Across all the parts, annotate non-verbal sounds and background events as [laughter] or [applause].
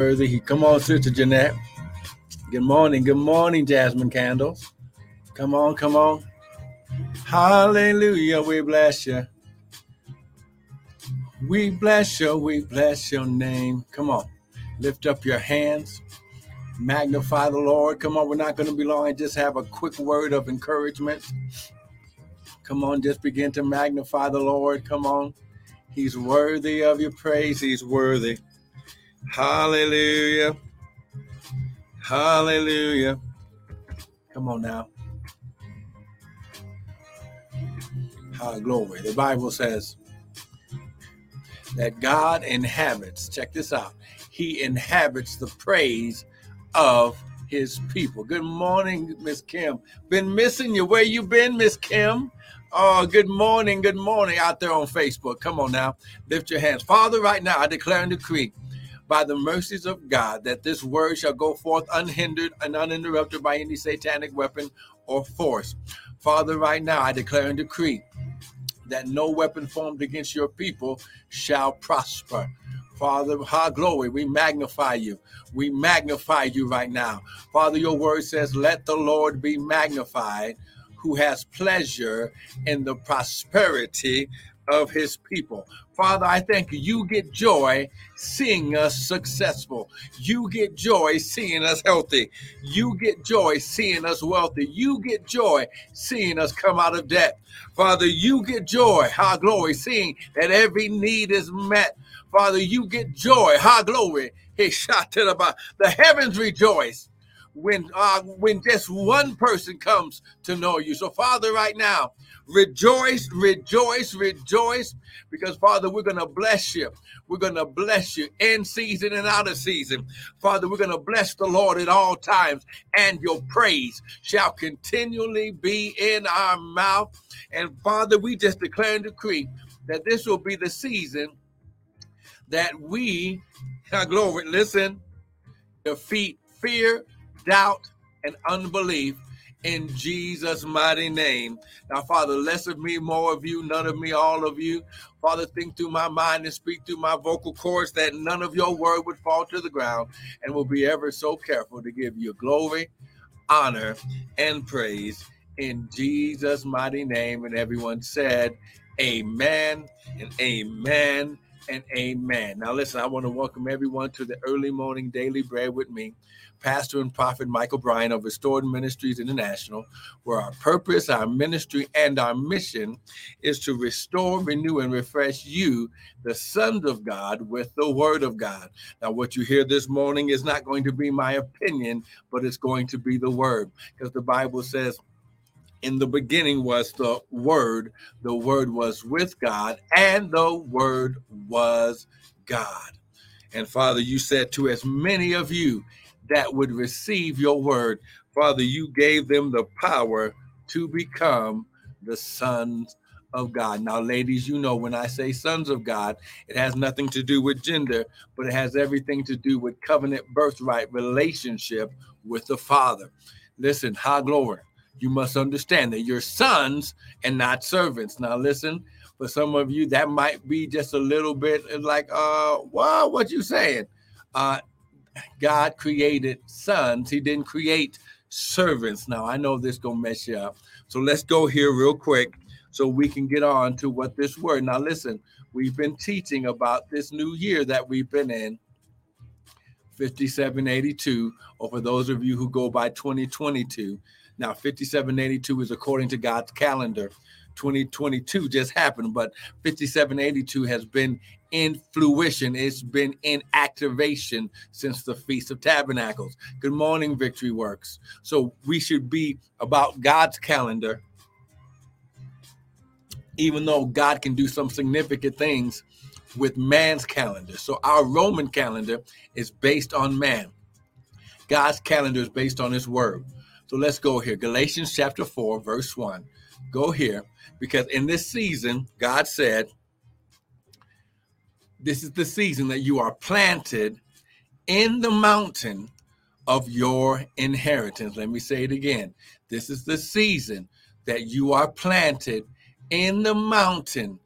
Worthy. Come on, Sister Jeanette. Good morning. Good morning, Jasmine Candles. Come on, come on. Hallelujah. We bless you. We bless you. We bless your name. Come on. Lift up your hands. Magnify the Lord. Come on. We're not going to be long. I just have a quick word of encouragement. Come on. Just begin to magnify the Lord. Come on. He's worthy of your praise. He's worthy. Hallelujah. Hallelujah. Come on now. Hallelujah. glory. The Bible says that God inhabits, check this out, He inhabits the praise of His people. Good morning, Miss Kim. Been missing you. Where you been, Miss Kim? Oh, good morning, good morning out there on Facebook. Come on now, lift your hands. Father, right now, I declare and decree by the mercies of God that this word shall go forth unhindered and uninterrupted by any satanic weapon or force. Father, right now, I declare and decree that no weapon formed against your people shall prosper. Father, high glory, we magnify you. We magnify you right now. Father, your word says, Let the Lord be magnified who has pleasure in the prosperity of his people. Father, I thank you. You get joy seeing us successful. You get joy seeing us healthy. You get joy seeing us wealthy. You get joy seeing us come out of debt. Father, you get joy, high glory, seeing that every need is met. Father, you get joy, high glory. He shot to the The heavens rejoice when uh, when just one person comes to know you. So, Father, right now, rejoice, rejoice, rejoice, because Father, we're gonna bless you. We're gonna bless you in season and out of season. Father, we're gonna bless the Lord at all times, and your praise shall continually be in our mouth. And Father, we just declare and decree that this will be the season that we, our [laughs] ah, glory, listen, defeat fear doubt, and unbelief in Jesus' mighty name. Now, Father, less of me, more of you, none of me, all of you. Father, think through my mind and speak through my vocal cords that none of your word would fall to the ground and will be ever so careful to give you glory, honor, and praise in Jesus' mighty name. And everyone said, Amen and amen and amen. Now, listen, I want to welcome everyone to the early morning daily bread with me pastor and prophet Michael Bryan of Restored Ministries International, where our purpose, our ministry, and our mission is to restore, renew, and refresh you, the sons of God, with the word of God. Now, what you hear this morning is not going to be my opinion, but it's going to be the word, because the Bible says, in the beginning was the Word, the Word was with God, and the Word was God. And Father, you said to as many of you that would receive your word. Father, you gave them the power to become the sons of God. Now, ladies, you know when I say sons of God, it has nothing to do with gender, but it has everything to do with covenant birthright relationship with the Father. Listen, high glory. You must understand that you're sons and not servants. Now, listen, for some of you, that might be just a little bit like, uh, wow, what you saying? Uh, God created sons. He didn't create servants. Now I know this gonna mess you up. So let's go here real quick so we can get on to what this word. Now listen, we've been teaching about this new year that we've been in. 5782, or for those of you who go by 2022. Now, 5782 is according to God's calendar. 2022 just happened, but 5782 has been in fruition. It's been in activation since the Feast of Tabernacles. Good morning, Victory Works. So we should be about God's calendar, even though God can do some significant things with man's calendar. So our Roman calendar is based on man. God's calendar is based on his word. So let's go here. Galatians chapter 4, verse 1. Go here because in this season, God said, this is the season that you are planted in the mountain of your inheritance. Let me say it again. This is the season that you are planted in the mountain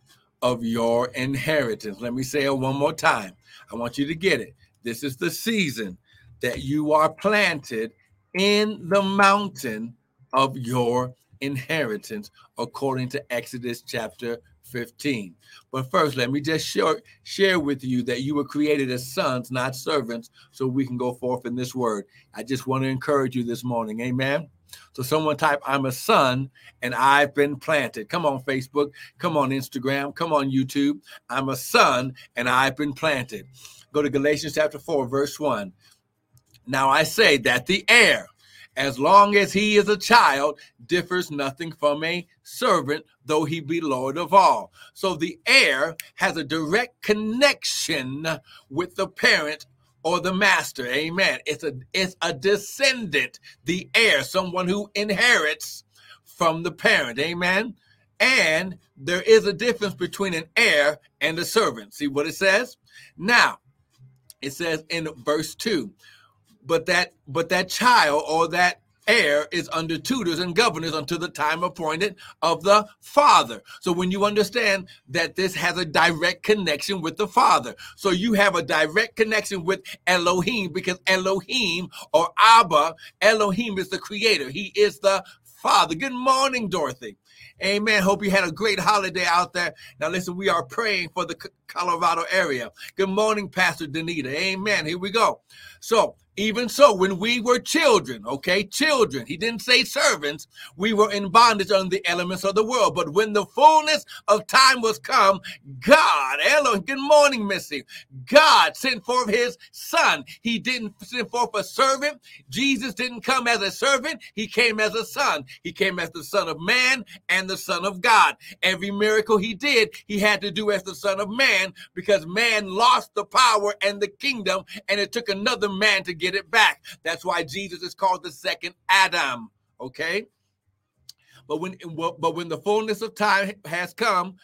of your inheritance. Let me say it one more time. I want you to get it. This is the season that you are planted in the mountain of your inheritance, according to Exodus chapter 15. But first, let me just share, share with you that you were created as sons, not servants, so we can go forth in this word. I just want to encourage you this morning. Amen. So someone type, I'm a son and I've been planted. Come on, Facebook. Come on, Instagram. Come on, YouTube. I'm a son and I've been planted. Go to Galatians chapter 4, verse 1. Now I say that the heir, as long as he is a child, differs nothing from a servant, though he be Lord of all. So the heir has a direct connection with the parent or the master. Amen. It's a it's a descendant, the heir, someone who inherits from the parent. Amen. And there is a difference between an heir and a servant. See what it says? Now, it says in verse 2, but that but that child or that heir is under tutors and governors until the time appointed of the father. So when you understand that this has a direct connection with the father, so you have a direct connection with Elohim because Elohim or Abba, Elohim is the creator. He is the father. Good morning, Dorothy. Amen. Hope you had a great holiday out there. Now, listen, we are praying for the Colorado area. Good morning, Pastor Danita. Amen. Here we go. So, even so, when we were children, okay, children, he didn't say servants, we were in bondage under the elements of the world. But when the fullness of time was come, God, hello, good morning, Missy. God sent forth his son. He didn't send forth a servant. Jesus didn't come as a servant. He came as a son. He came as the son of man and the son of God. Every miracle he did, he had to do as the son of man because man lost the power and the kingdom and it took another man to get get it back. That's why Jesus is called the second Adam. Okay. But when but when the fullness of time has come,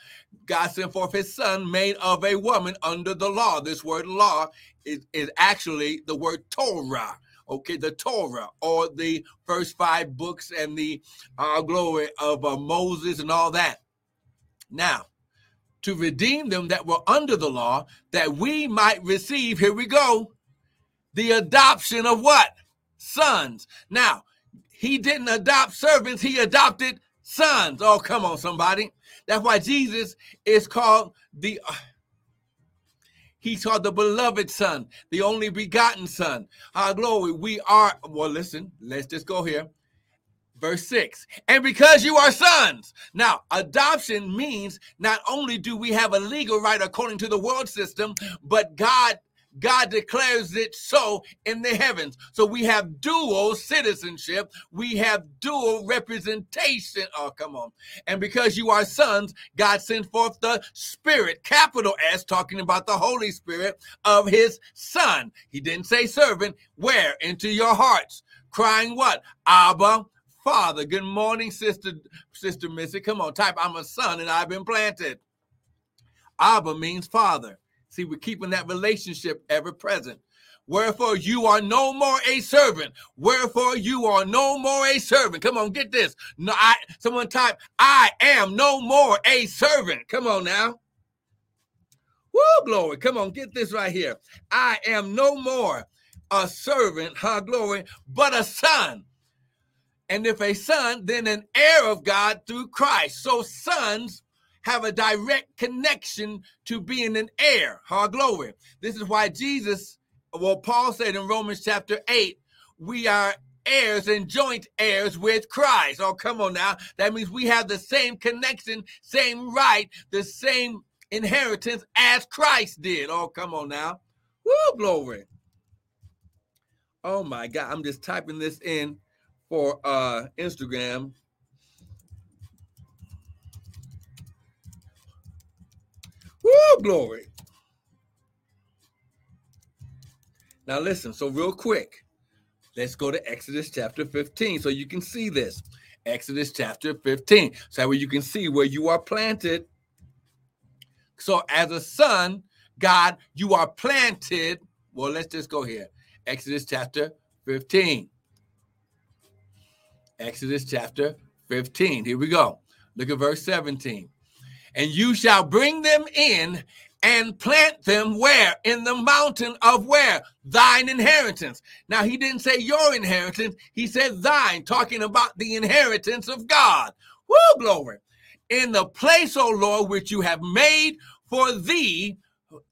God sent forth his son made of a woman under the law. This word law is, is actually the word Torah. Okay, the Torah or the first five books and the uh, glory of uh, Moses and all that. Now, to redeem them that were under the law, that we might receive, here we go, the adoption of what? Sons. Now, he didn't adopt servants, he adopted sons. Oh, come on, somebody. That's why Jesus is called the. Uh, He's called the beloved son, the only begotten son. Our glory, we are, well, listen, let's just go here. Verse 6 And because you are sons. Now, adoption means not only do we have a legal right according to the world system, but God God declares it so in the heavens. So we have dual citizenship, we have dual representation. Oh, come on. And because you are sons, God sent forth the Spirit, capital S, talking about the Holy Spirit of His Son. He didn't say servant, where? Into your hearts, crying what? Abba, Father. Good morning, Sister Sister Missy. Come on, type, I'm a son and I've been planted. Abba means father. See, we're keeping that relationship ever present. Wherefore you are no more a servant. Wherefore you are no more a servant. Come on, get this. No, I someone type, I am no more a servant. Come on now. Woo, glory. Come on, get this right here. I am no more a servant, ha glory, but a son. And if a son, then an heir of God through Christ. So sons have a direct connection to being an heir. Our glory. This is why Jesus, well, Paul said in Romans chapter 8, we are heirs and joint heirs with Christ. Oh, come on now. That means we have the same connection, same right, the same inheritance as Christ did. Oh, come on now. Woo, glory. Oh my God. I'm just typing this in for uh Instagram Woo, glory. Now, listen, so real quick, let's go to Exodus chapter 15 so you can see this. Exodus chapter 15. So where you can see where you are planted. So, as a son, God, you are planted. Well, let's just go here. Exodus chapter 15. Exodus chapter 15. Here we go. Look at verse 17 and you shall bring them in and plant them where? In the mountain of where? Thine inheritance. Now, he didn't say your inheritance, he said thine, talking about the inheritance of God. Woo, glory. In the place, O Lord, which you have made for thee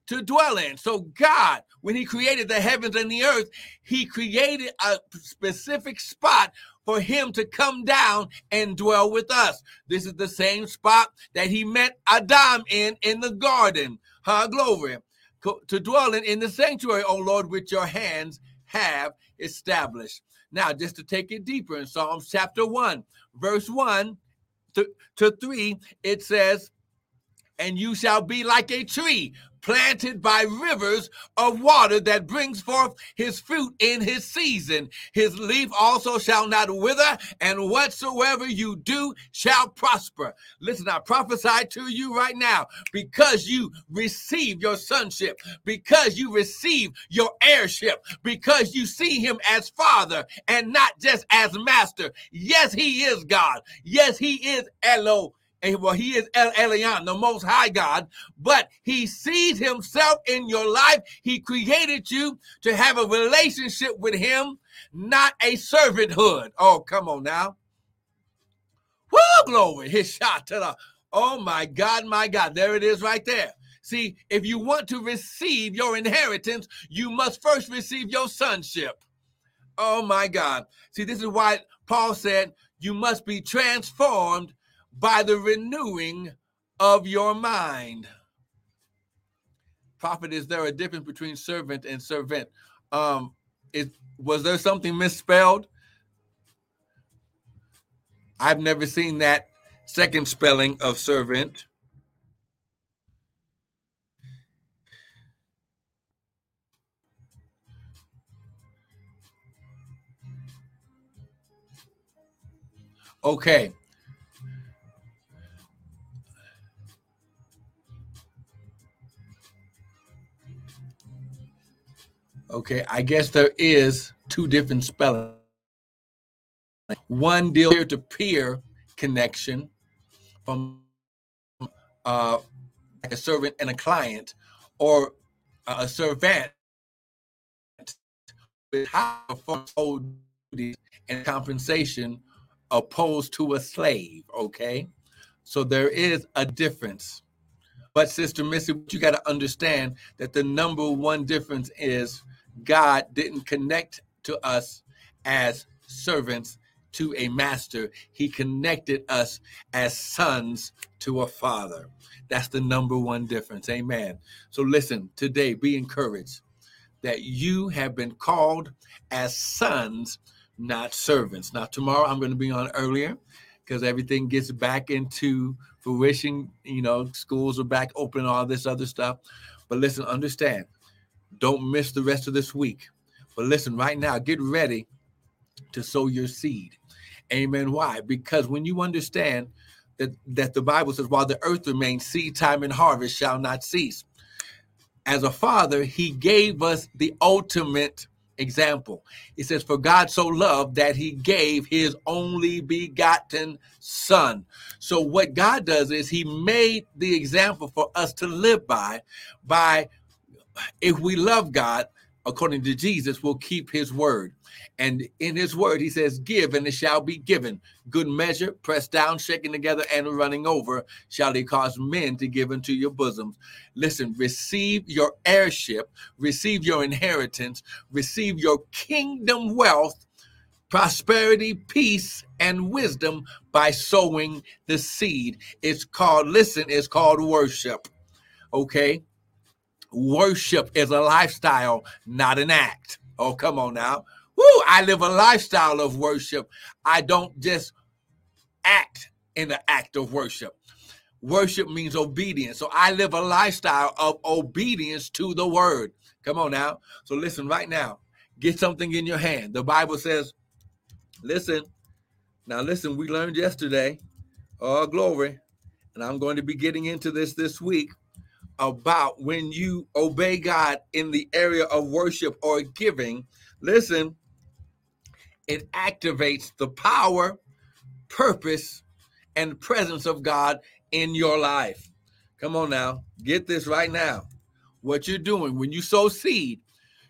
to dwell in. So, God, when He created the heavens and the earth, He created a specific spot for Him to come down and dwell with us. This is the same spot that He met Adam in in the garden. Huh, glory. To dwell in, in the sanctuary, O Lord, which your hands have established. Now, just to take it deeper in Psalms chapter 1, verse 1 to, to 3, it says, And you shall be like a tree planted by rivers of water that brings forth his fruit in his season. His leaf also shall not wither, and whatsoever you do shall prosper. Listen, I prophesy to you right now because you receive your sonship, because you receive your heirship, because you see him as father and not just as master. Yes, he is God. Yes, he is Elo and well, he is El Elyon, the most high God, but he sees himself in your life. He created you to have a relationship with him, not a servanthood. Oh, come on now. Woo, glory. His shot to the, oh my God, my God. There it is right there. See, if you want to receive your inheritance, you must first receive your sonship. Oh my God. See, this is why Paul said, you must be transformed by the renewing of your mind. Prophet, is there a difference between servant and servant? Um, is was there something misspelled? I've never seen that second spelling of servant. Okay. Okay, I guess there is two different spellings. One deal peer to peer connection from uh, a servant and a client, or a servant with high duties and compensation opposed to a slave. Okay, so there is a difference. But Sister Missy, you got to understand that the number one difference is God didn't connect to us as servants to a master. He connected us as sons to a father. That's the number one difference. Amen. So listen, today be encouraged that you have been called as sons, not servants. Now, tomorrow I'm going to be on earlier because everything gets back into fruition. You know, schools are back open, all this other stuff. But listen, understand don't miss the rest of this week. But listen, right now, get ready to sow your seed. Amen. Why? Because when you understand that, that the Bible says, while the earth remains, seed time and harvest shall not cease. As a father, he gave us the ultimate example. He says, For God so loved that he gave his only begotten son. So, what God does is he made the example for us to live by, by if we love God, according to Jesus, we'll keep his word. And in his word, he says, Give and it shall be given. Good measure, pressed down, shaken together, and running over, shall he cause men to give into your bosoms. Listen, receive your heirship, receive your inheritance, receive your kingdom wealth, prosperity, peace, and wisdom by sowing the seed. It's called, listen, it's called worship. Okay? Worship is a lifestyle, not an act. Oh, come on now. Woo, I live a lifestyle of worship. I don't just act in the act of worship. Worship means obedience. So I live a lifestyle of obedience to the word. Come on now. So listen right now. Get something in your hand. The Bible says, listen. Now listen, we learned yesterday. Oh, glory. And I'm going to be getting into this this week about when you obey God in the area of worship or giving, listen, it activates the power, purpose, and presence of God in your life. Come on now, get this right now. What you're doing when you sow seed,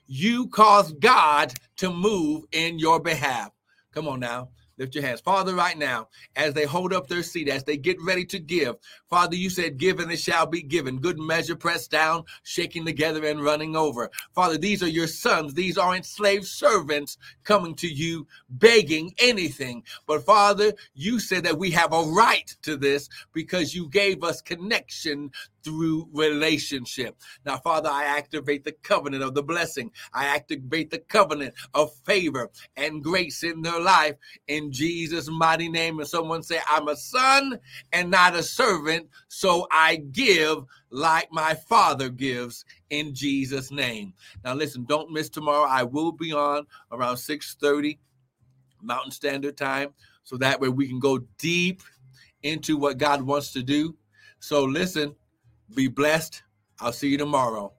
you cause God to move in your behalf. Come on now. Lift your hands. Father, right now, as they hold up their seat, as they get ready to give, Father, you said, Give and it shall be given. Good measure, pressed down, shaking together, and running over. Father, these are your sons. These are enslaved servants coming to you, begging anything. But Father, you said that we have a right to this because you gave us connection through relationship. Now, Father, I activate the covenant of the blessing. I activate the covenant of favor and grace in their life in Jesus' mighty name. And someone say, I'm a son and not a servant, so I give like my father gives in Jesus' name. Now, listen, don't miss tomorrow. I will be on around 6:30 Mountain Standard Time, so that way we can go deep into what God wants to do. So listen, be blessed. I'll see you tomorrow.